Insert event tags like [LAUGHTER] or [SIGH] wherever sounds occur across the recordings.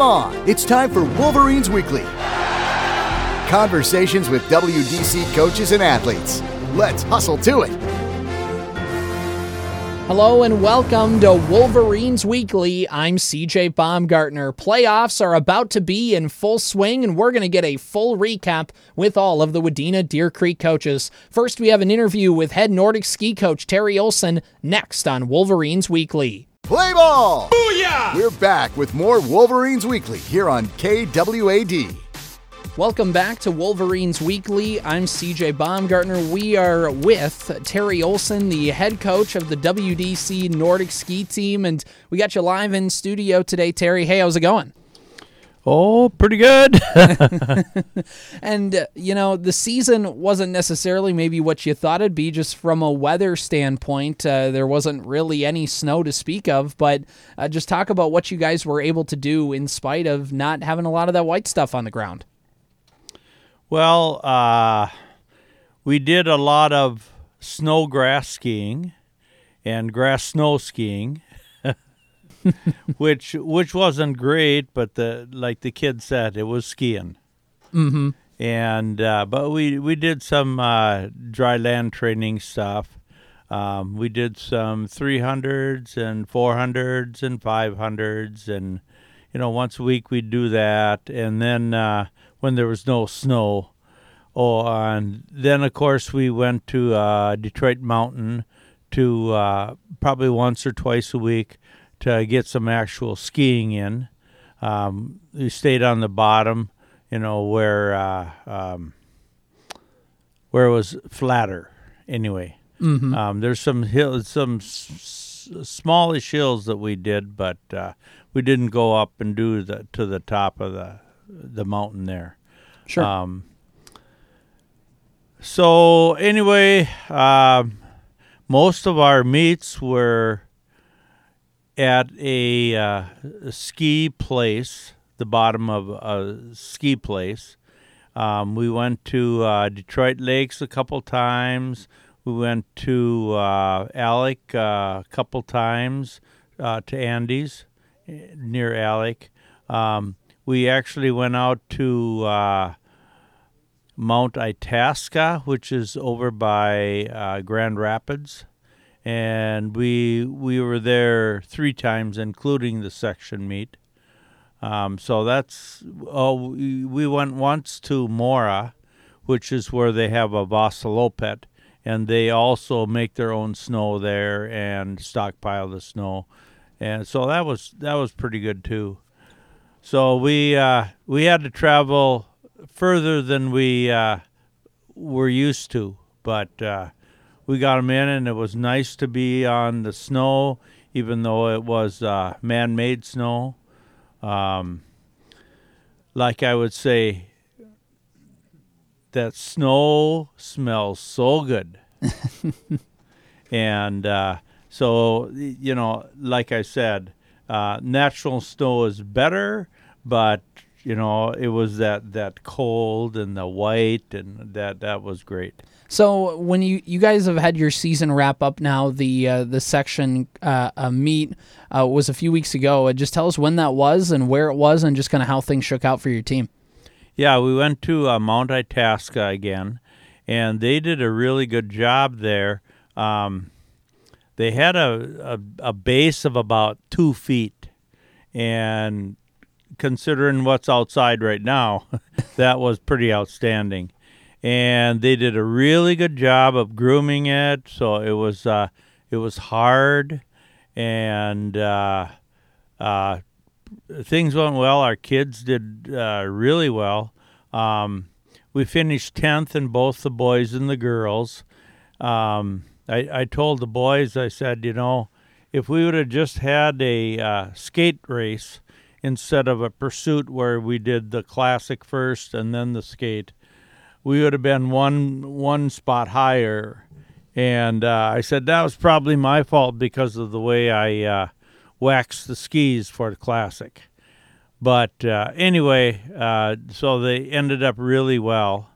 Game on! It's time for Wolverines Weekly. Conversations with WDC coaches and athletes. Let's hustle to it. Hello and welcome to Wolverines Weekly. I'm CJ Baumgartner. Playoffs are about to be in full swing, and we're going to get a full recap with all of the Wadena Deer Creek coaches. First, we have an interview with head Nordic ski coach Terry Olson next on Wolverines Weekly. Play ball! Booyah! We're back with more Wolverines Weekly here on KWAD. Welcome back to Wolverines Weekly. I'm CJ Baumgartner. We are with Terry Olson, the head coach of the WDC Nordic ski team, and we got you live in studio today, Terry. Hey, how's it going? Oh, pretty good. [LAUGHS] and, uh, you know, the season wasn't necessarily maybe what you thought it'd be, just from a weather standpoint. Uh, there wasn't really any snow to speak of, but uh, just talk about what you guys were able to do in spite of not having a lot of that white stuff on the ground. Well, uh, we did a lot of snow grass skiing and grass snow skiing. [LAUGHS] which which wasn't great, but the like the kid said, it was skiing. Mm-hmm. And uh, but we we did some uh, dry land training stuff. Um, we did some 300s and 400s and 500s, and you know once a week we'd do that. And then uh, when there was no snow, oh, and then of course we went to uh, Detroit Mountain to uh, probably once or twice a week to get some actual skiing in. Um, we stayed on the bottom, you know, where uh, um, where it was flatter. Anyway, mm-hmm. um, there's some hills, some s- smallish hills that we did, but uh, we didn't go up and do the to the top of the the mountain there. Sure. Um, so anyway, uh, most of our meets were at a, uh, a ski place, the bottom of a ski place. Um, we went to uh, Detroit Lakes a couple times. We went to uh, Alec uh, a couple times uh, to Andes eh, near Alec. Um, we actually went out to uh, Mount Itasca, which is over by Grand Rapids and we we were there three times, including the section meet. Um, so that's oh we, we went once to Mora, which is where they have a Vasaloppet, and they also make their own snow there and stockpile the snow, and so that was that was pretty good too. So we uh, we had to travel further than we uh, were used to, but. Uh, we got them in, and it was nice to be on the snow, even though it was uh, man-made snow. Um, like I would say, that snow smells so good, [LAUGHS] and uh, so you know, like I said, uh, natural snow is better, but you know, it was that that cold and the white, and that that was great. So when you you guys have had your season wrap up now, the uh, the section uh, meet uh, was a few weeks ago. Uh, just tell us when that was and where it was, and just kind of how things shook out for your team. Yeah, we went to uh, Mount Itasca again, and they did a really good job there. Um, they had a, a a base of about two feet, and considering what's outside right now, [LAUGHS] that was pretty outstanding and they did a really good job of grooming it. So it was uh, it was hard, and uh, uh, things went well. Our kids did uh, really well. Um, we finished tenth in both the boys and the girls. Um, I, I told the boys, I said, you know, if we would have just had a uh, skate race instead of a pursuit where we did the classic first and then the skate, we would have been one one spot higher. And uh, I said that was probably my fault because of the way I uh, waxed the skis for the classic. But uh, anyway, uh, so they ended up really well.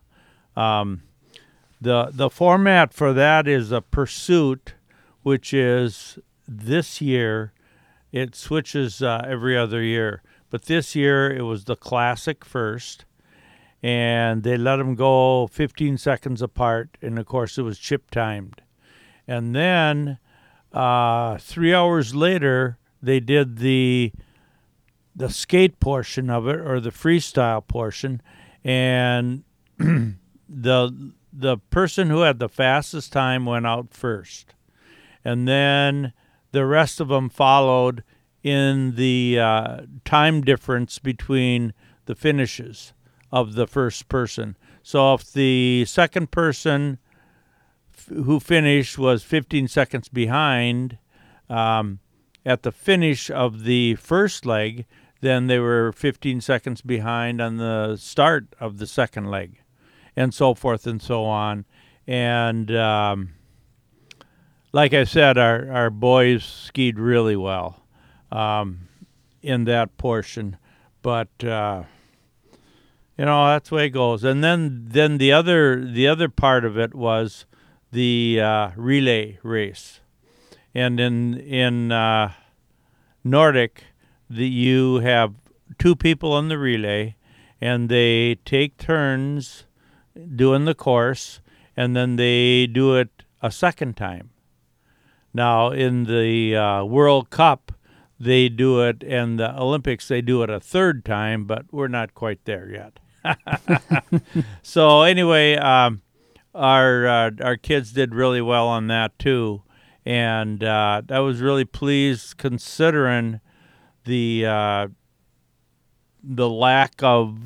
Um, the the format for that is a pursuit, which is this year. It switches uh, every other year But this year it was the classic first, and they let them go 15 seconds apart, and of course it was chip timed. And then uh, three hours later, they did the the skate portion of it or the freestyle portion, and [CLEARS THROAT] the the person who had the fastest time went out first, and then the rest of them followed in the uh, time difference between the finishes of the first person. So if the second person f- who finished was 15 seconds behind um, at the finish of the first leg, then they were 15 seconds behind on the start of the second leg, and so forth and so on. And um, like I said, our, our boys skied really well um, in that portion. But uh, you know that's the way it goes. And then then the other the other part of it was the uh, relay race, and in in uh, Nordic, you have two people on the relay, and they take turns doing the course, and then they do it a second time. Now in the uh, World Cup, they do it, and the Olympics they do it a third time, but we're not quite there yet. [LAUGHS] so anyway, um, our uh, our kids did really well on that too, and uh, I was really pleased considering the uh, the lack of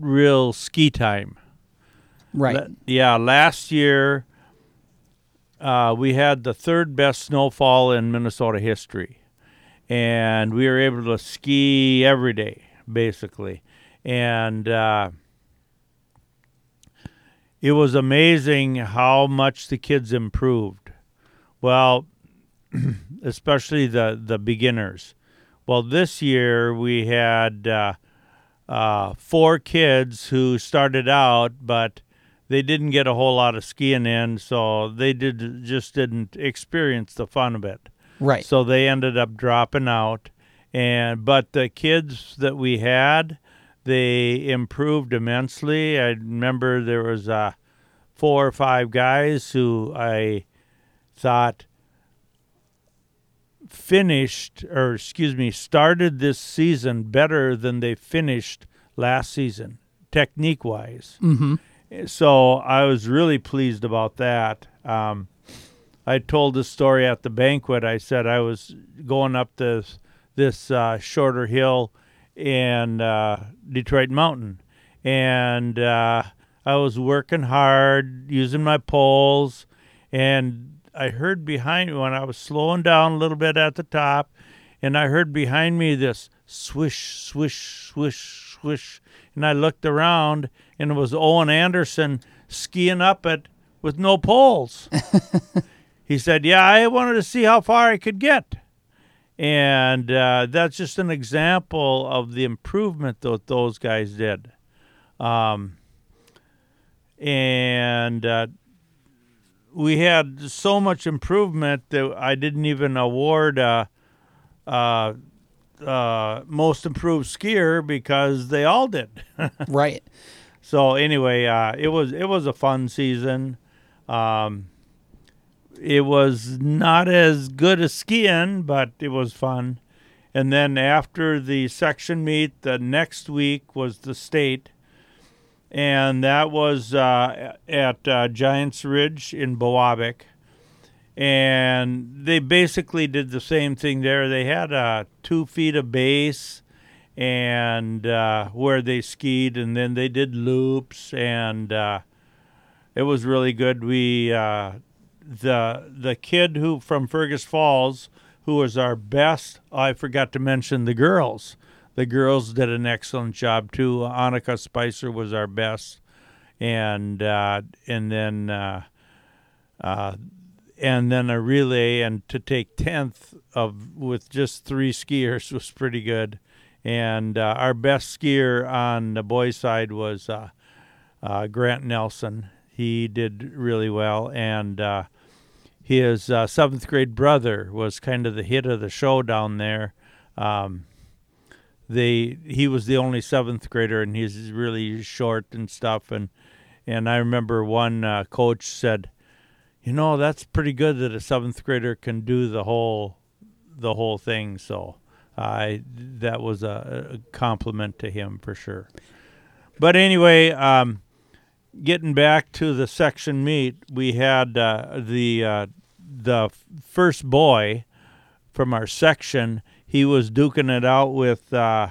real ski time. Right. La- yeah, last year uh, we had the third best snowfall in Minnesota history, and we were able to ski every day basically, and uh, it was amazing how much the kids improved. Well, [CLEARS THROAT] especially the the beginners. Well, this year we had uh, uh, four kids who started out, but they didn't get a whole lot of skiing in, so they did just didn't experience the fun of it. Right. So they ended up dropping out, and but the kids that we had, they improved immensely. I remember there was uh, four or five guys who I thought finished or excuse me started this season better than they finished last season technique wise mm-hmm. so i was really pleased about that um, i told the story at the banquet i said i was going up this this uh, shorter hill in uh, detroit mountain and uh, i was working hard using my poles and I heard behind me when I was slowing down a little bit at the top, and I heard behind me this swish, swish, swish, swish, and I looked around, and it was Owen Anderson skiing up it with no poles. [LAUGHS] he said, "Yeah, I wanted to see how far I could get." And uh, that's just an example of the improvement that those guys did. Um, and uh, we had so much improvement that I didn't even award uh, uh, uh, most improved skier because they all did. [LAUGHS] right. So anyway, uh, it was it was a fun season. Um, it was not as good as skiing, but it was fun. And then after the section meet, the next week was the state and that was uh, at uh, Giants Ridge in Biwabik. And they basically did the same thing there. They had uh, two feet of base and uh, where they skied, and then they did loops, and uh, it was really good. We uh, the the kid who from Fergus Falls, who was our best. I forgot to mention the girls the girls did an excellent job too. Annika Spicer was our best, and uh, and then uh, uh, and then a relay, and to take tenth of with just three skiers [LAUGHS] was pretty good. And uh, our best skier on the boys' side was uh, uh, Grant Nelson. He did really well, and his seventh grade brother was kind of the hit of the show down there. Um, they he was the only seventh grader, and he's really short and stuff. And and I remember one uh, coach said, "You know, that's pretty good that a seventh grader can do the whole the whole thing." So I that was a, a compliment to him for sure. But anyway, um, getting back to the section meet, we had uh, the uh, the first boy from our section. He was duking it out with uh,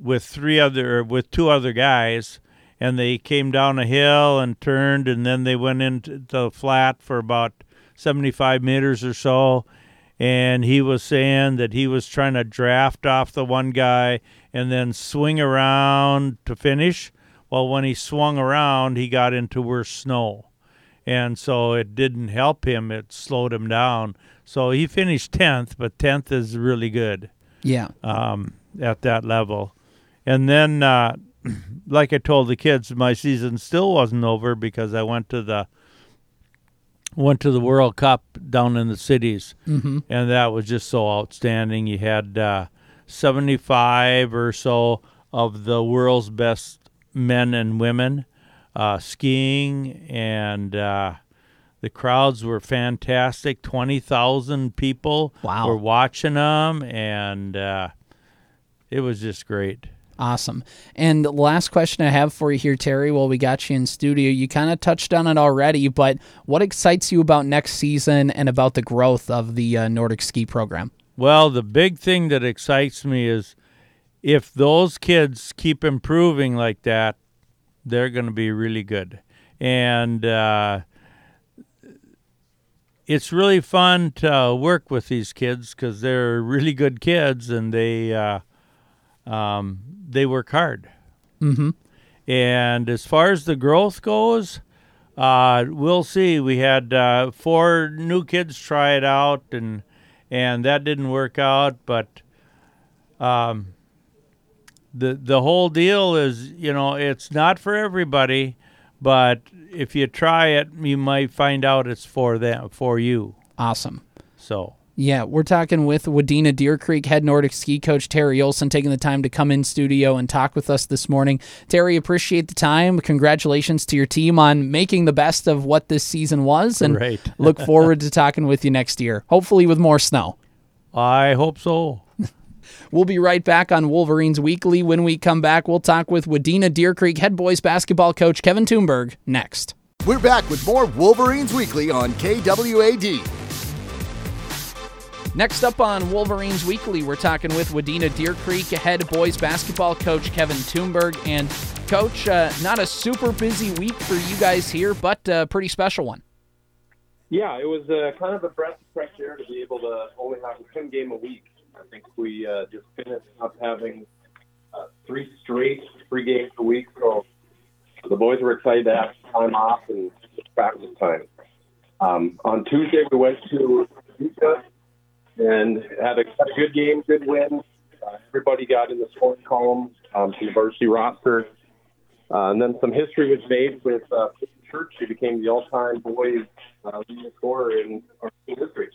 with three other with two other guys, and they came down a hill and turned, and then they went into the flat for about seventy five meters or so. And he was saying that he was trying to draft off the one guy and then swing around to finish well, when he swung around, he got into worse snow. And so it didn't help him, it slowed him down. So he finished 10th, but 10th is really good. Yeah. Um, at that level. And then, uh, [CLEARS THROAT] like I told the kids, my season still wasn't over because I went to the went to the World Cup down in the cities, mm-hmm. and that was just so outstanding. You had uh, 75 or so of the world's best men and women uh, skiing, and uh, the crowds were fantastic. Twenty thousand people wow. were watching them, and uh, it was just great. Awesome. And last question I have for you here, Terry, while we got you in studio, you kind of touched on it already, but what excites you about next season and about the growth of the uh, Nordic ski program? Well, the big thing that excites me is if those kids keep improving like that, they're going to be really good. And uh, it's really fun to work with these kids because they're really good kids and they uh, um, they work hard. Mm-hmm. And as far as the growth goes, uh, we'll see. We had uh, four new kids try it out, and and that didn't work out. But um, the the whole deal is you know it's not for everybody but if you try it you might find out it's for them for you awesome so yeah, we're talking with Wadena Deer Creek head Nordic ski coach Terry Olson taking the time to come in studio and talk with us this morning. Terry, appreciate the time. Congratulations to your team on making the best of what this season was and right. look forward [LAUGHS] to talking with you next year. Hopefully with more snow. I hope so. [LAUGHS] We'll be right back on Wolverines Weekly. When we come back, we'll talk with Wadena Deer Creek head boys basketball coach Kevin Toomberg next. We're back with more Wolverines Weekly on KWAD. Next up on Wolverines Weekly, we're talking with Wadena Deer Creek head boys basketball coach Kevin Toomberg. And, coach, uh, not a super busy week for you guys here, but a pretty special one. Yeah, it was uh, kind of a breath of fresh air to be able to only have one game a week. Think we uh, just finished up having uh, three straight three games a week, so the boys were excited to have time off and practice time. Um, on Tuesday, we went to Utah and had a, good game, good win. Uh, everybody got in the scoring column um, the varsity roster. Uh, and then some history was made with uh, Church, who became the all-time boys uh, leading scorer in our history.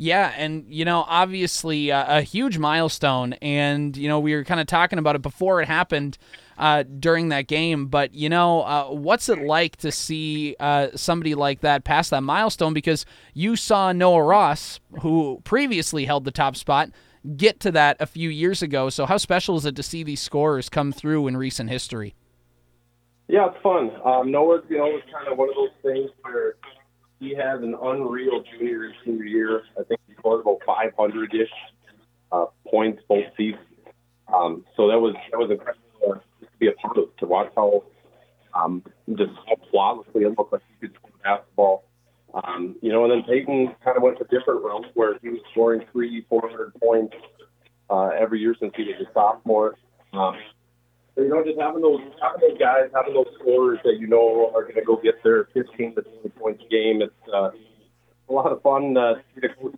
Yeah, and you know, obviously uh, a huge milestone, and you know, we were kind of talking about it before it happened uh, during that game. But you know, uh, what's it like to see uh, somebody like that pass that milestone? Because you saw Noah Ross, who previously held the top spot, get to that a few years ago. So, how special is it to see these scorers come through in recent history? Yeah, it's fun. Um, Noah, you know, was kind of one of those things where he had an unreal junior and senior year. I think he scored about 500 ish uh, points both seasons. Um, so that was that was incredible to be a part of to watch how um, just how flawlessly it looked like he could score basketball. Um, you know, and then Peyton kind of went to different route where he was scoring three, 400 points uh, every year since he was a sophomore. Um, you know, just having those having those guys, having those scorers that you know are going to go get their 15 to 20 points a game. It's uh, a lot of fun uh, to coach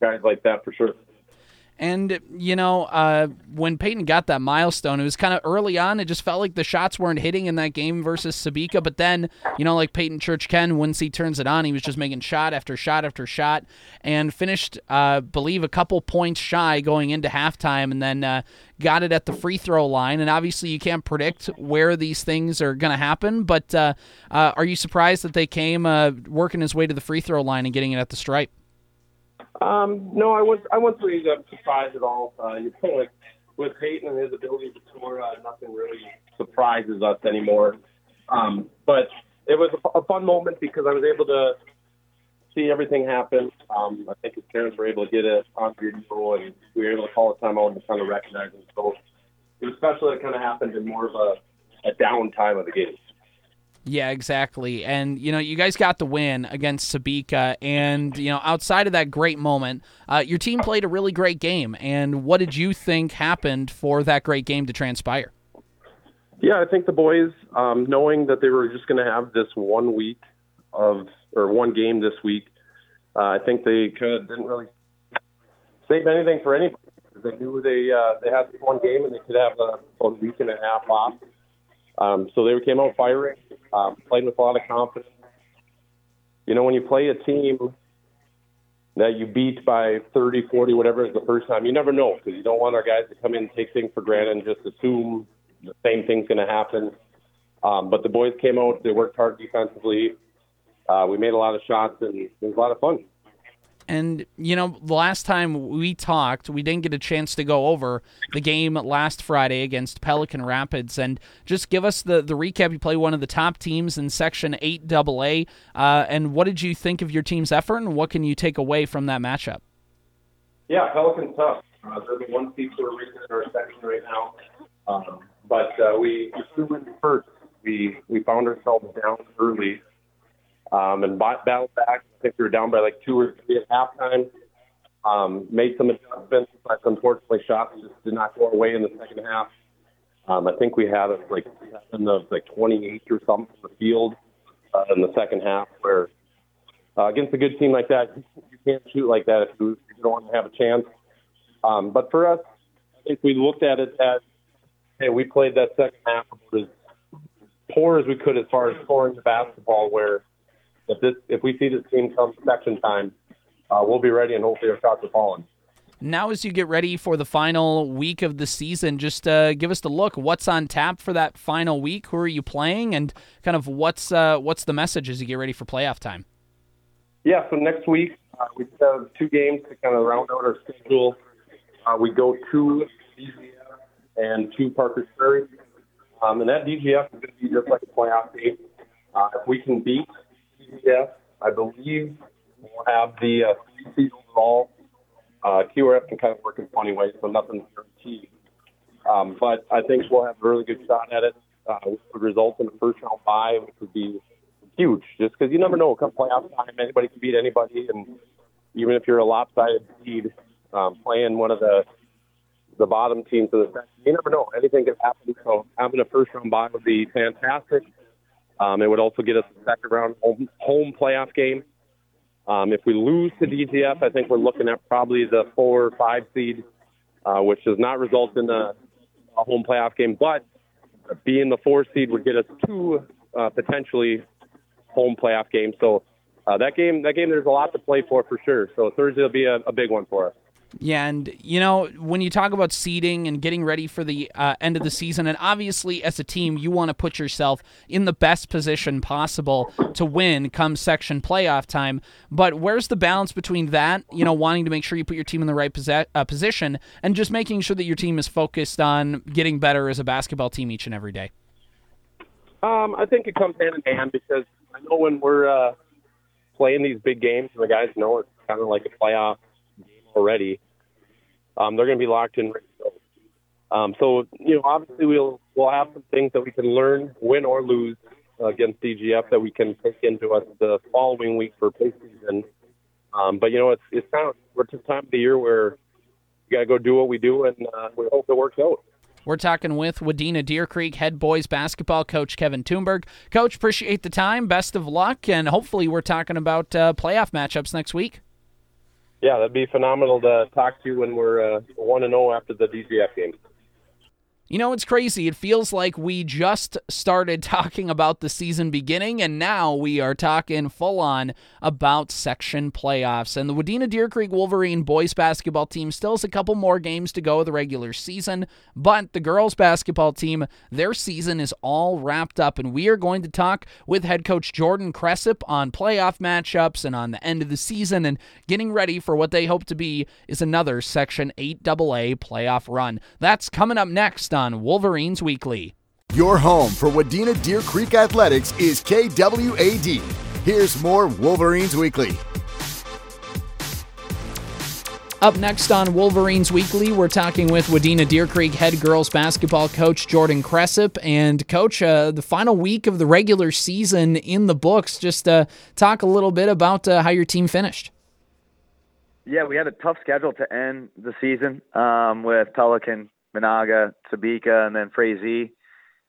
guys like that for sure. And, you know, uh, when Peyton got that milestone, it was kind of early on. It just felt like the shots weren't hitting in that game versus Sebeka. But then, you know, like Peyton Church Ken, once he turns it on, he was just making shot after shot after shot and finished, uh, believe, a couple points shy going into halftime and then uh, got it at the free throw line. And obviously, you can't predict where these things are going to happen. But uh, uh, are you surprised that they came uh, working his way to the free throw line and getting it at the stripe? Um, no, I was I wasn't really uh, surprised at all. Uh, you know, [LAUGHS] like with Peyton and his ability to score, uh, nothing really surprises us anymore. Um, but it was a, fun moment because I was able to see everything happen. Um, I think his parents were able to get it on video, and we were able to call a timeout and kind of recognize him. So it was special that it kind of happened in more of a, a downtime of the game. Yeah, exactly. And, you know, you guys got the win against Sebeka. And, you know, outside of that great moment, uh, your team played a really great game. And what did you think happened for that great game to transpire? Yeah, I think the boys, um, knowing that they were just going to have this one week of, or one game this week, uh, I think they of didn't really save anything for anybody. They knew they uh, they had one game and they could have a, a week and a half off. Um, so they came out firing, um, played with a lot of confidence. You know, when you play a team that you beat by 30, 40, whatever is the first time, you never know because you don't want our guys to come in and take things for granted and just assume the same thing's going to happen. Um, but the boys came out, they worked hard defensively. Uh, we made a lot of shots and it was a lot of fun. And, you know, the last time we talked, we didn't get a chance to go over the game last Friday against Pelican Rapids. And just give us the, the recap. You play one of the top teams in Section 8 AA. Uh, and what did you think of your team's effort, and what can you take away from that matchup? Yeah, Pelican's tough. Uh, they're the one seed for a reason in our section right now. Um, but uh, we, we first. We, we found ourselves down early um, and battled back. Think we were down by like two or three at halftime. Um, made some adjustments, but unfortunately, shots just did not go our way in the second half. Um, I think we had like seven of like 28 or something in the field uh, in the second half, where uh, against a good team like that, you can't shoot like that if you, if you don't want to have a chance. Um, but for us, I think we looked at it as, hey, we played that second half as poor as we could as far as scoring the basketball, where if this if we see this team come section time, uh, we'll be ready and hopefully our shots are falling. Now, as you get ready for the final week of the season, just uh, give us the look. What's on tap for that final week? Who are you playing, and kind of what's uh, what's the message as you get ready for playoff time? Yeah, so next week uh, we have two games to kind of round out our schedule. Uh, we go to DGF and to Parker Prairie, um, and that DGF is going to be just like a playoff game. Uh, if we can beat Yes, I believe we'll have the uh, three seed overall. Uh, QRF can kind of work in funny ways, so nothing's guaranteed. Um, but I think we'll have a really good shot at it, uh, which would result in a first round bye, which would be huge. Just because you never know, come playoff time, anybody can beat anybody, and even if you're a lopsided seed, um, playing one of the the bottom teams of the section, you never know. Anything could happen. So having a first round bye would be fantastic. Um, it would also get us a second round home, home playoff game. Um, if we lose to DGF, I think we're looking at probably the four or five seed, uh, which does not result in a, a, home playoff game. But being the four seed would get us two uh, potentially home playoff games. So uh, that game, that game, there's a lot to play for for sure. So Thursday will be a, a big one for us. Yeah, and you know when you talk about seeding and getting ready for the uh, end of the season, and obviously as a team you want to put yourself in the best position possible to win come section playoff time. But where's the balance between that, you know, wanting to make sure you put your team in the right uh, position, and just making sure that your team is focused on getting better as a basketball team each and every day? Um, I think it comes hand in hand because I know when we're uh, playing these big games, and the guys know it's kind of like a playoff already, um, they're going to be locked in. Um, so you know, obviously we'll we'll have some things that we can learn, win or lose against DGF that we can take into us the following week for postseason. Um, but you know, it's it's kind of we're at the time of the year where we got to go do what we do, and uh, we hope it works out. We're talking with Wadena Deer Creek head boys basketball coach Kevin Toomberg. Coach, appreciate the time. Best of luck, and hopefully we're talking about uh, playoff matchups next week. Yeah, that'd be phenomenal to talk to you when we're uh, one and zero oh after the DGF game. You know, it's crazy. It feels like we just started [LAUGHS] talking about the season beginning, and now we are talking full on about section playoffs. And the Wadena Deer Creek Wolverine boys basketball team still has a couple more games to go of the regular season, but the girls basketball team, their season is all wrapped up, and we are going to talk with head coach Jordan Cressip on playoff matchups and on the end of the season and getting ready for what they hope to be is another Section 8AA playoff run. That's coming up next on on Wolverines Weekly. Your home for Wadena Deer Creek Athletics is KWAD. Here's more Wolverines Weekly. Up next on Wolverines Weekly, we're talking with Wadena Deer Creek head girls basketball coach Jordan Cressip. And, coach, uh, the final week of the regular season in the books. Just uh, talk a little bit about uh, how your team finished. Yeah, we had a tough schedule to end the season um, with Pelican Menahga, Sebeka, and then Frazee.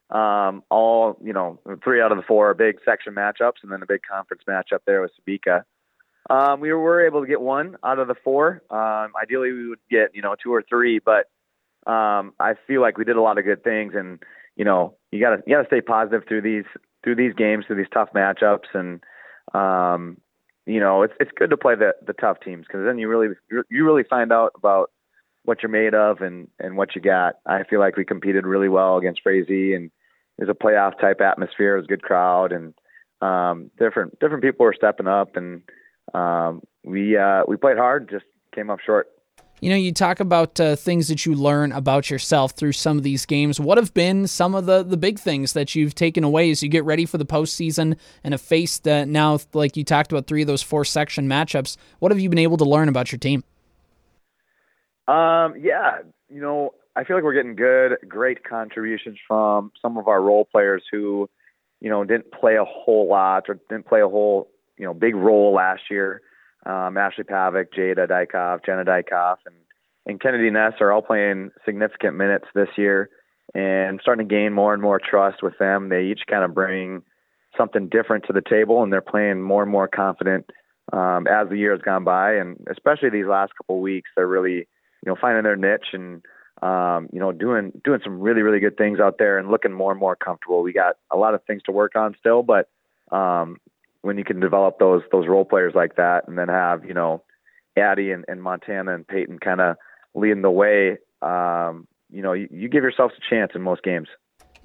Um, all you know, three out of the four are big section matchups, and then a big conference matchup there with Sebeka. Um, we were able to get one out of the four. Um, ideally, we would get you know two or three, but um, I feel like we did a lot of good things, and you know, you gotta you gotta stay positive through these through these games, through these tough matchups, and um, you know, it's it's good to play the the tough teams because then you really you really find out about what you're made of and and what you got. I feel like we competed really well against Frazee, and it was a playoff type atmosphere. It was a good crowd, and um, different different people were stepping up, and um, we uh, we played hard, just came up short. You know, you talk about uh, things that you learn about yourself through some of these games. What have been some of the, the big things that you've taken away as you get ready for the postseason and have faced uh, now, like you talked about, three of those four section matchups? What have you been able to learn about your team? Um, yeah, you know, I feel like we're getting good, great contributions from some of our role players who, you know, didn't play a whole lot or didn't play a whole, you know, big role last year. Um, Ashley Pavic, Jada Dykov, Jenna Dykov, and and Kennedy Ness are all playing significant minutes this year and starting to gain more and more trust with them. They each kind of bring something different to the table, and they're playing more and more confident um, as the year has gone by. And especially these last couple of weeks, they're really you know, finding their niche and um, you know, doing doing some really really good things out there and looking more and more comfortable. We got a lot of things to work on still, but um, when you can develop those those role players like that, and then have you know, Addie and, and Montana and Peyton kind of leading the way, um, you know, you, you give yourselves a chance in most games.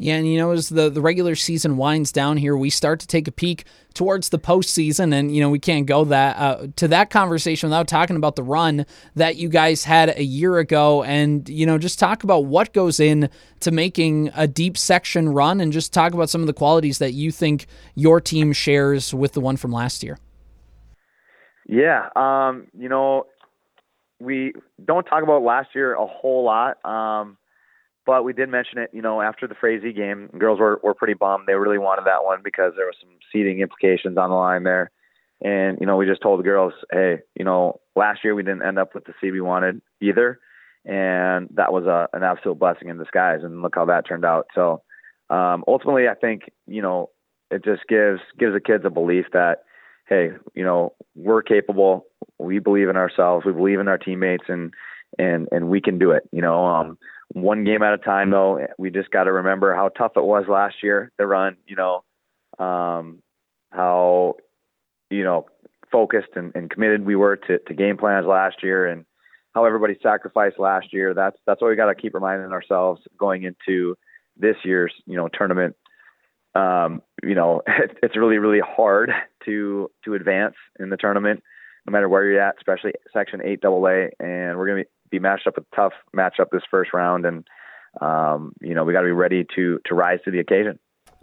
Yeah, and you know, as the, the regular season winds down here, we start to take a peek towards the postseason, and you know, we can't go that uh, to that conversation without talking about the run that you guys had a year ago, and you know, just talk about what goes in to making a deep section run, and just talk about some of the qualities that you think your team shares with the one from last year. Yeah, um, you know, we don't talk about last year a whole lot. Um, but we did mention it, you know, after the Frazee game, girls were, were pretty bummed. They really wanted that one because there was some seeding implications on the line there. And, you know, we just told the girls, hey, you know, last year we didn't end up with the seed we wanted either. And that was a, an absolute blessing in disguise. And look how that turned out. So um, ultimately, I think, you know, it just gives gives the kids a belief that, hey, you know, we're capable. We believe in ourselves. We believe in our teammates and, and, and we can do it. You know, um, one game at a time though. We just got to remember how tough it was last year, the run, you know, um, how, you know, focused and, and committed we were to, to game plans last year and how everybody sacrificed last year. That's, that's what we got to keep reminding ourselves going into this year's, you know, tournament. Um, you know, [LAUGHS] it, it's really, really hard to, to advance in the tournament, no matter where you're at, especially section eight double A. And we're going to be, be matched up with a tough matchup this first round, and um, you know we got to be ready to to rise to the occasion.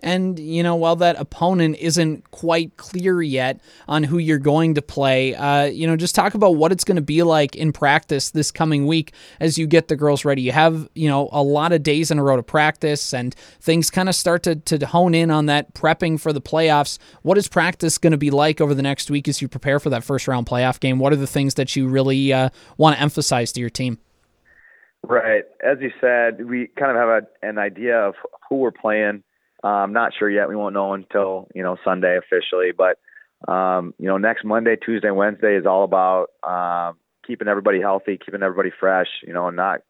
And, you know, while that opponent isn't quite clear yet on who you're going to play, uh, you know, just talk about what it's going to be like in practice this coming week as you get the girls ready. You have, you know, a lot of days in a row to practice and things kind of start to, to hone in on that prepping for the playoffs. What is practice going to be like over the next week as you prepare for that first round playoff game? What are the things that you really uh, want to emphasize to your team? Right. As you said, we kind of have a, an idea of who we're playing I'm not sure yet. We won't know until you know Sunday officially. But um, you know, next Monday, Tuesday, Wednesday is all about um, keeping everybody healthy, keeping everybody fresh. You know, not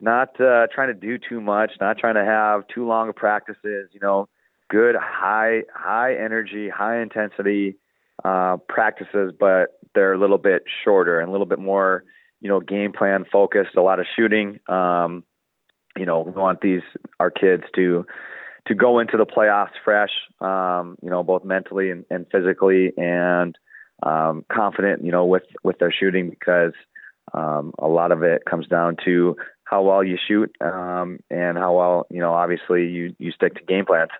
not uh, trying to do too much, not trying to have too long of practices. You know, good high high energy, high intensity uh, practices, but they're a little bit shorter and a little bit more, you know, game plan focused. A lot of shooting. Um, you know, we want these our kids to to go into the playoffs fresh. Um, you know, both mentally and, and physically, and um, confident. You know, with with their shooting because um, a lot of it comes down to how well you shoot um, and how well you know. Obviously, you you stick to game plans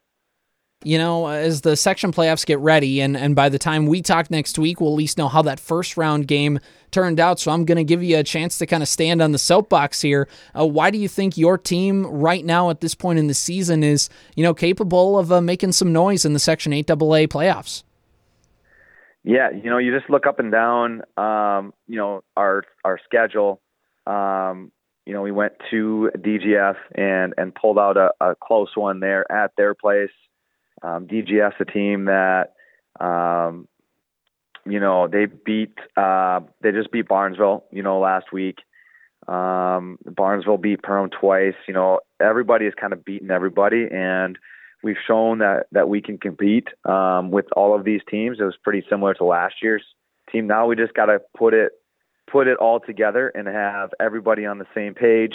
you know, as the section playoffs get ready, and, and by the time we talk next week, we'll at least know how that first round game turned out. So I'm going to give you a chance to kind of stand on the soapbox here. Uh, why do you think your team right now at this point in the season is, you know, capable of uh, making some noise in the Section 8AA playoffs? Yeah, you know, you just look up and down, um, you know, our our schedule. Um, you know, we went to DGF and and pulled out a, a close one there at their place. Um, DGF, a team that, um, you know, they beat, uh, they just beat Barnesville, you know, last week. Um, Barnesville beat Perham twice. You know, everybody has kind of beaten everybody, and we've shown that that we can compete um, with all of these teams. It was pretty similar to last year's team. Now we just got to put it put it all together and have everybody on the same page,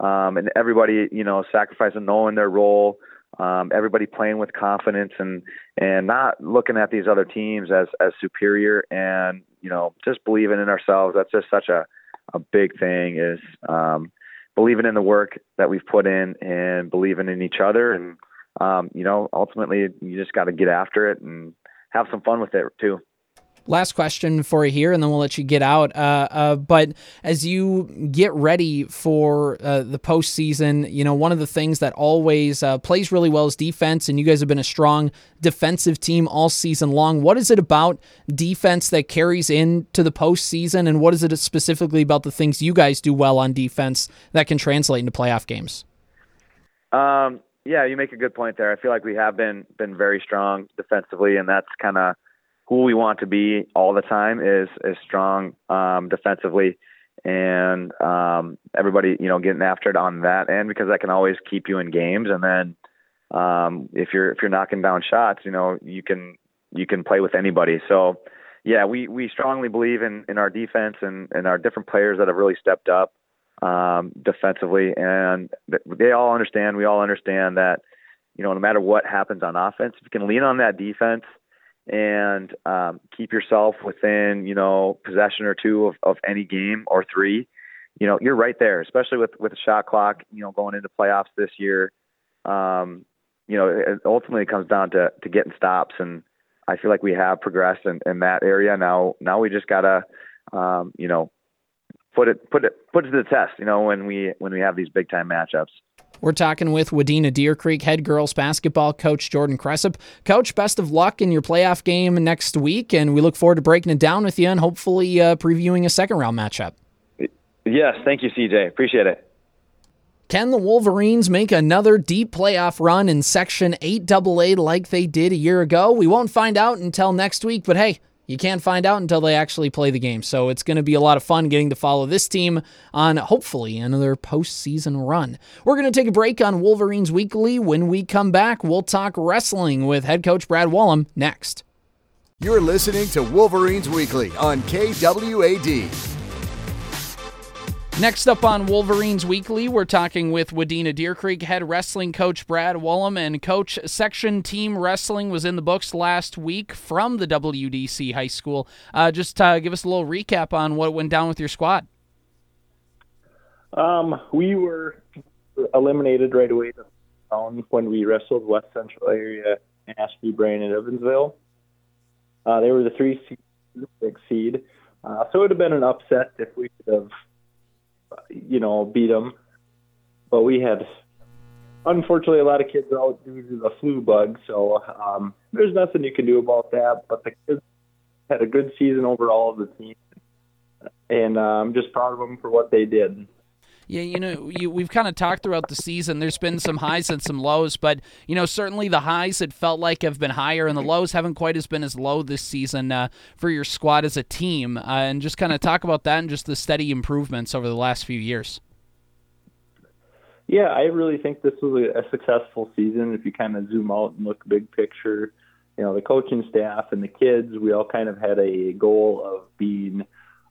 um, and everybody, you know, sacrificing knowing their role um, everybody playing with confidence and and not looking at these other teams as as superior and you know just believing in ourselves. That's just such a a big thing is um, believing in the work that we've put in and believing in each other. And um, you know ultimately you just got to get after it and have some fun with it too last question for you here, and then we'll let you get out. Uh, uh, but as you get ready for uh, the postseason, you know, one of the things that always uh, plays really well is defense, and you guys have been a strong defensive team all season long. What is it about defense that carries into the postseason, and what is it specifically about the things you guys do well on defense that can translate into playoff games? Um, yeah, you make a good point there. I feel like we have been been very strong defensively, and that's kind of who we want to be all the time is is strong um, defensively, and um, everybody you know getting after it on that end because that can always keep you in games. And then um, if you're if you're knocking down shots, you know you can you can play with anybody. So yeah, we we strongly believe in in our defense and and our different players that have really stepped up um, defensively, and they all understand. We all understand that you know no matter what happens on offense, if you can lean on that defense and um, keep yourself within you know possession or two of, of any game or three, you know you're right there. Especially with with the shot clock, you know going into playoffs this year. Um, you know it ultimately comes down to to getting stops, and I feel like we have progressed in, in that area. Now now we just gotta um, you know put it put it put it to the test. You know when we when we have these big time matchups. We're talking with Wadena Deer Creek head girls basketball coach Jordan Cressup. Coach, best of luck in your playoff game next week, and we look forward to breaking it down with you and hopefully uh, previewing a second round matchup. Yes, thank you, CJ. Appreciate it. Can the Wolverines make another deep playoff run in Section 8AA like they did a year ago? We won't find out until next week, but hey, you can't find out until they actually play the game. So it's going to be a lot of fun getting to follow this team on hopefully another postseason run. We're going to take a break on Wolverines Weekly. When we come back, we'll talk wrestling with head coach Brad Wollum next. You're listening to Wolverines Weekly on KWAD. Next up on Wolverines Weekly, we're talking with Wadena Deer Creek head wrestling coach Brad Wollum and coach section team wrestling was in the books last week from the WDC high school. Uh, just uh, give us a little recap on what went down with your squad. Um, we were eliminated right away when we wrestled West Central area, Ashby, Brain, and Evansville. Uh, they were the three seed, six seed. Uh, so it would have been an upset if we could have you know, beat them. But we had, unfortunately, a lot of kids out due to the flu bug. So um, there's nothing you can do about that. But the kids had a good season overall of the team, and uh, I'm just proud of them for what they did Yeah, you know, you, we've kind of talked throughout the season. There's been some highs and some lows, but you know, certainly the highs it felt like have been higher, and the lows haven't quite as been as low this season uh, for your squad as a team. Uh, and just kind of talk about that and just the steady improvements over the last few years. Yeah, I really think this was a, a successful season. If you kind of zoom out and look big picture, you know, the coaching staff and the kids, we all kind of had a goal of being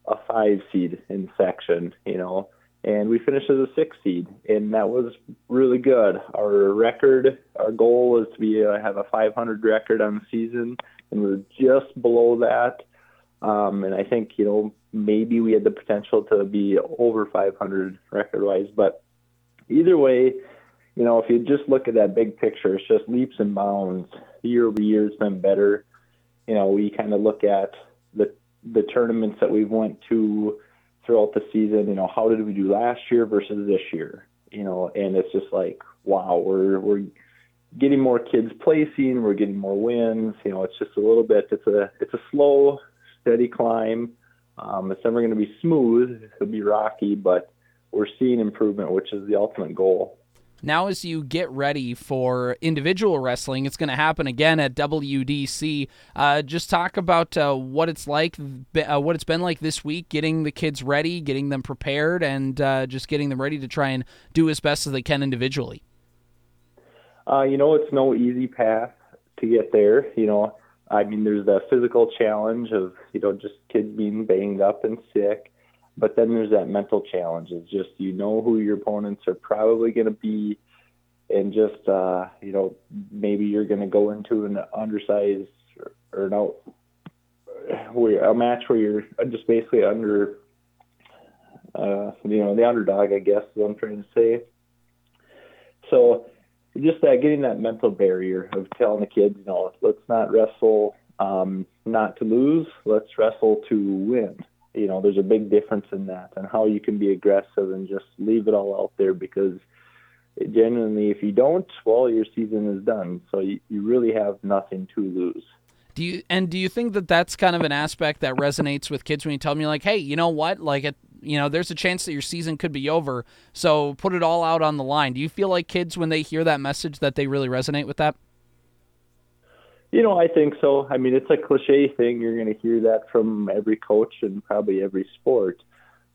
a five seed in section. You know and we finished as a six seed, and that was really good. Our record, our goal was to be uh, have a 500 record on the season, and we are just below that. Um, and I think you know maybe we had the potential to be over 500 record wise, but either way, you know if you just look at that big picture, it's just leaps and bounds. Year over year, it's been better. You know, we kind of look at the the tournaments that we've went to throughout the season, you know, how did we do last year versus this year? You know, and it's just like, wow, we're we're getting more kids placing, we're getting more wins. You know, it's just a little bit. It's a it's a slow, steady climb. Um, it's never going to be smooth. It'll be rocky, but we're seeing improvement, which is the ultimate goal. Now, as you get ready for individual wrestling, it's going to happen again at WDC. Uh, just talk about uh, what it's like, uh, what it's been like this week, getting the kids ready, getting them prepared, and uh, just getting them ready to try and do as best as they can individually. Uh, you know, it's no easy path to get there. You know, I mean, there's the physical challenge of you know just kids being banged up and sick but then there's that mental challenge. It's just you know who your opponents are probably going to be, and just uh, you know maybe you're going to go into an undersized or, or no, where a match where you're just basically under, uh, you know, the underdog. I guess is what I'm trying to say. So just that getting that mental barrier of telling the kids, you know, let's not wrestle um, not to lose, let's wrestle to win you know, there's a big difference in that and how you can be aggressive and just leave it all out there because genuinely, if you don't, well, your season is done. So you, you really have nothing to lose. Do you and do you think that that's kind of an aspect that resonates with kids when you tell them, like, hey, you know what, like it, you know, there's a chance that your season could be over, so put it all out on the line. Do you feel like kids when they hear that message that they really resonate with that? You know, I think so. I mean, it's a cliche thing. You're going to hear that from every coach and probably every sport.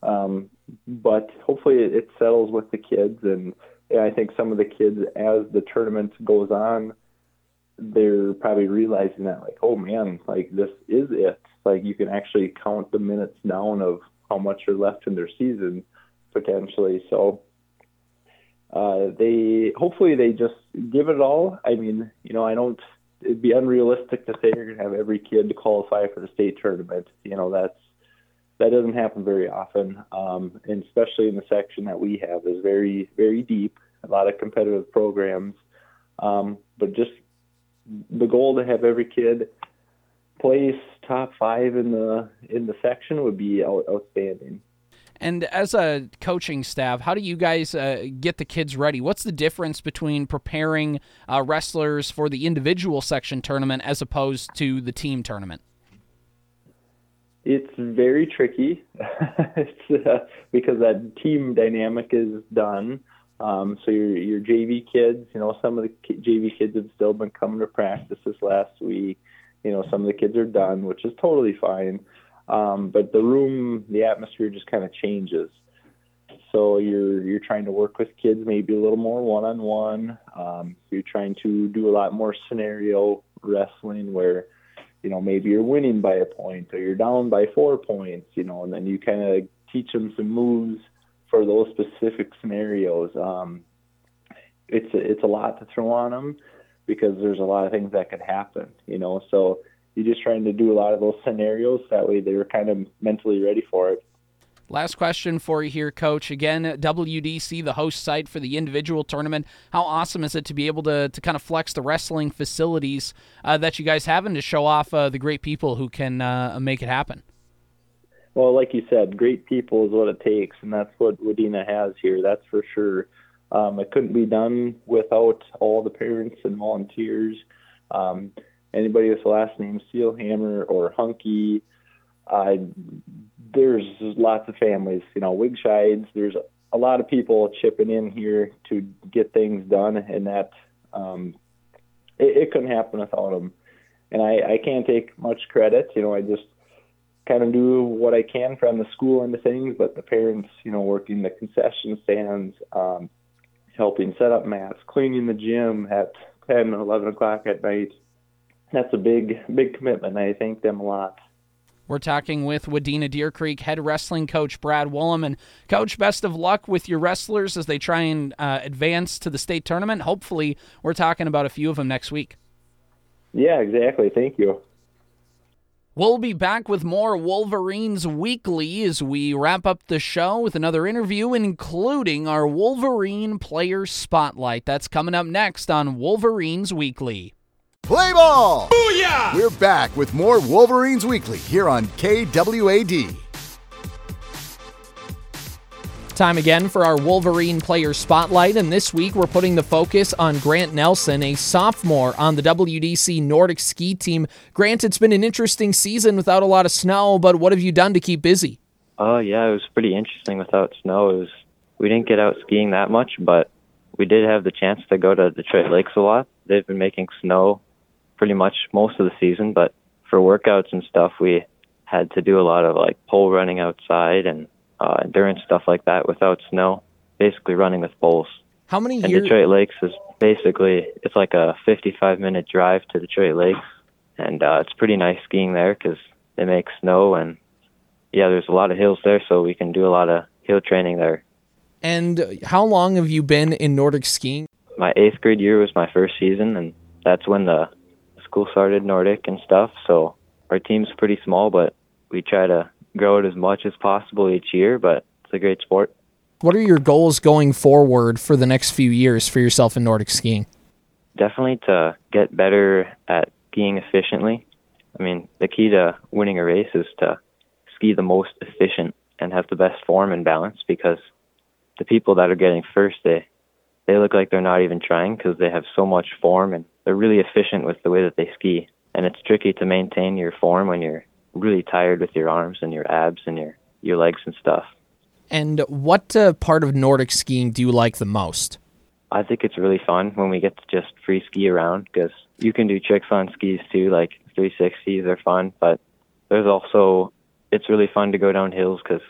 Um, but hopefully it, settles with the kids. And yeah, I think some of the kids, as the tournament goes on, they're probably realizing that, like, oh man, like this is it. Like you can actually count the minutes down of how much are left in their season potentially. So uh, they hopefully they just give it all. I mean, you know, I don't it'd be unrealistic to say you're going to have every kid qualify for the state tournament. You know, that's that doesn't happen very often, um, and especially in the section that we have is very very deep, a lot of competitive programs. Um, but just the goal to have every kid place top five in the in the section would be out, outstanding. And as a coaching staff, how do you guys uh, get the kids ready? What's the difference between preparing uh, wrestlers for the individual section tournament as opposed to the team tournament? It's very tricky [LAUGHS] it's, uh, because that team dynamic is done. Um, so your your JV kids, you know, some of the JV kids have still been coming to practice this last week. You know, some of the kids are done, which is totally fine. Um, but the room, the atmosphere just kind of changes. So you're you're trying to work with kids maybe a little more one on one. You're trying to do a lot more scenario wrestling where you know maybe you're winning by a point or you're down by four points. You know, and then you kind of teach them some moves for those specific scenarios. Um, it's a, it's a lot to throw on them because there's a lot of things that could happen. You know, so you're just trying to do a lot of those scenarios. That way, they were kind of mentally ready for it. Last question for you here, Coach. Again, WDC, the host site for the individual tournament. How awesome is it to be able to, to kind of flex the wrestling facilities uh, that you guys have and to show off uh, the great people who can uh, make it happen? Well, like you said, great people is what it takes, and that's what Wadena has here. That's for sure. Um, it couldn't be done without all the parents and volunteers. Um, anybody with the last name Steelhammer or Hunky. Uh, there's lots of families, you know, Wigscheid's. There's a lot of people chipping in here to get things done, and that um, it, it couldn't happen without them. And I, I can't take much credit. You know, I just kind of do what I can from the school end of things, but the parents, you know, working the concession stands, um, helping set up mats, cleaning the gym at 10, 11 o'clock at night. That's a big, big commitment. I thank them a lot. We're talking with Wadena Deer Creek head wrestling coach Brad Wollum. And, coach, best of luck with your wrestlers as they try and uh, advance to the state tournament. Hopefully, we're talking about a few of them next week. Yeah, exactly. Thank you. We'll be back with more Wolverines Weekly as we wrap up the show with another interview, including our Wolverine Player Spotlight. That's coming up next on Wolverines Weekly. Play ball! Booyah! We're back with more Wolverines Weekly here on KWAD. Time again for our Wolverine Player Spotlight, and this week we're putting the focus on Grant Nelson, a sophomore on the WDC Nordic ski team. Grant, it's been an interesting season without a lot of snow, but what have you done to keep busy? Oh, uh, yeah, it was pretty interesting without snow. It was we didn't get out skiing that much, but we did have the chance to go to Detroit Lakes a lot. They've been making snow pretty much most of the season, but for workouts and stuff, we had to do a lot of like pole running outside and uh, endurance stuff like that without snow, basically running with poles. How many and years? Detroit Lakes is basically it's like a 55 minute drive to Detroit Lakes, and uh, it's pretty nice skiing there because they make snow and yeah, there's a lot of hills there, so we can do a lot of hill training there. And how long have you been in Nordic skiing? My eighth grade year was my first season, and that's when the school started Nordic and stuff. So our team's pretty small, but we try to grow it as much as possible each year. But it's a great sport. What are your goals going forward for the next few years for yourself in Nordic skiing? Definitely to get better at skiing efficiently. I mean, the key to winning a race is to ski the most efficient and have the best form and balance because the people that are getting first, they they look like they're not even trying because they have so much form and they're really efficient with the way that they ski. And it's tricky to maintain your form when you're really tired with your arms and your abs and your your legs and stuff. And what uh, part of Nordic skiing do you like the most? I think it's really fun when we get to just free ski around because you can do tricks on skis too, like 360s are fun, but there's also it's really fun to go down hills because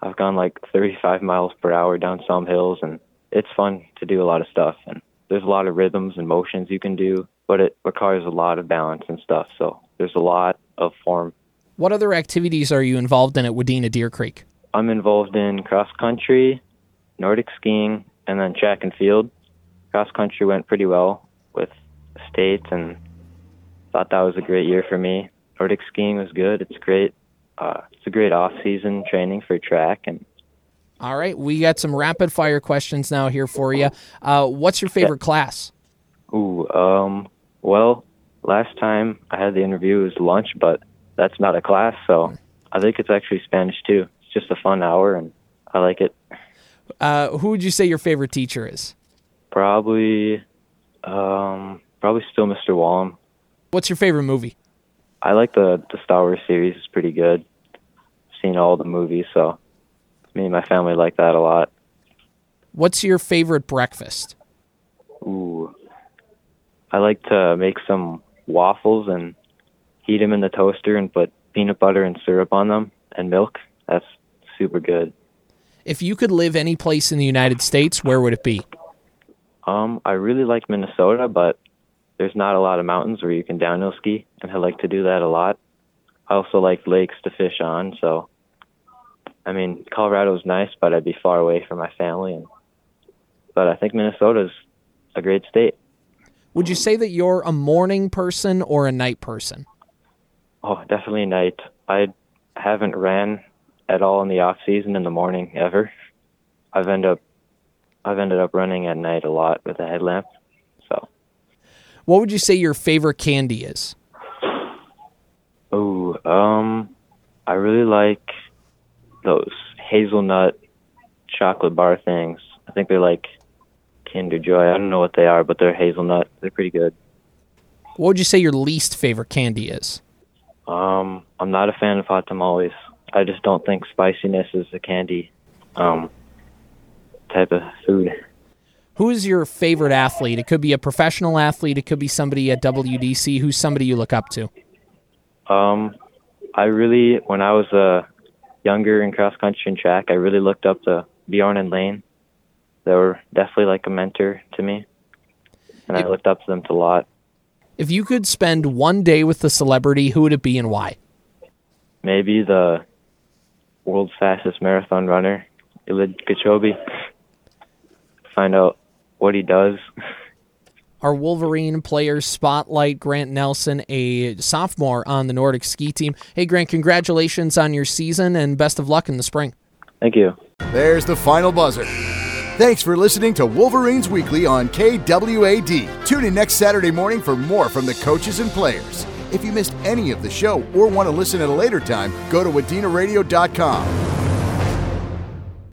I've gone like 35 miles per hour down some hills, and it's fun to do a lot of stuff. And there's a lot of rhythms and motions you can do, but it requires a lot of balance and stuff. So there's a lot of form. What other activities are you involved in at Wadena Deer Creek? I'm involved in cross country, Nordic skiing, and then track and field. Cross country went pretty well with states, and thought that was a great year for me. Nordic skiing was good. It's great uh, it's a great off-season training for track and. All right, we got some rapid fire questions now here for you. Uh, what's your favorite class? Ooh, um, well, last time I had the interview was lunch, but that's not a class, so I think it's actually Spanish too. It's just a fun hour, and I like it. Uh, who would you say your favorite teacher is? Probably, um, probably still Mr. Wallum. What's your favorite movie? I like the the Star Wars series. It's pretty good. seen all the movies, so me and my family like that a lot. What's your favorite breakfast? Ooh, I like to make some waffles and heat them in the toaster and put peanut butter and syrup on them and milk. That's super good. If you could live any place in the United States, where would it be? Um, I really like Minnesota, but there's not a lot of mountains where you can downhill ski, and I like to do that a lot. I also like lakes to fish on, so I mean Colorado's nice, but I'd be far away from my family, and but I think Minnesota's a great state. Would you say that you're a morning person or a night person? Oh, definitely night. I haven't ran at all in the off season in the morning ever. I've ended up I've ended up running at night a lot with a headlamp. So, what would you say your favorite candy is? Oh, um, I really like those hazelnut chocolate bar things. I think they're like Kinder Joy. I don't know what they are, but they're hazelnut. They're pretty good. What would you say your least favorite candy is? Um, I'm not a fan of hot tamales. I just don't think spiciness is a candy. Um, type of food. Who is your favorite athlete? It could be a professional athlete. It could be somebody at WDC. Who's somebody you look up to? Um, I really, when I was uh, younger in cross country and track, I really looked up to Bjorn and Lane. They were definitely like a mentor to me, and I looked up to them a lot. If you could spend one day with the celebrity, who would it be and why? Maybe the world's fastest marathon runner, Eliud Kipchoge. Find out what he does. [LAUGHS] Our Wolverine players spotlight Grant Nelson, a sophomore on the Nordic ski team. Hey, Grant, congratulations on your season and best of luck in the spring. Thank you. There's the final buzzer. Thanks for listening to Wolverines Weekly on KWAD. Tune in next Saturday morning for more from the coaches and players. If you missed any of the show or want to listen at a later time, go to wadenaradio.com.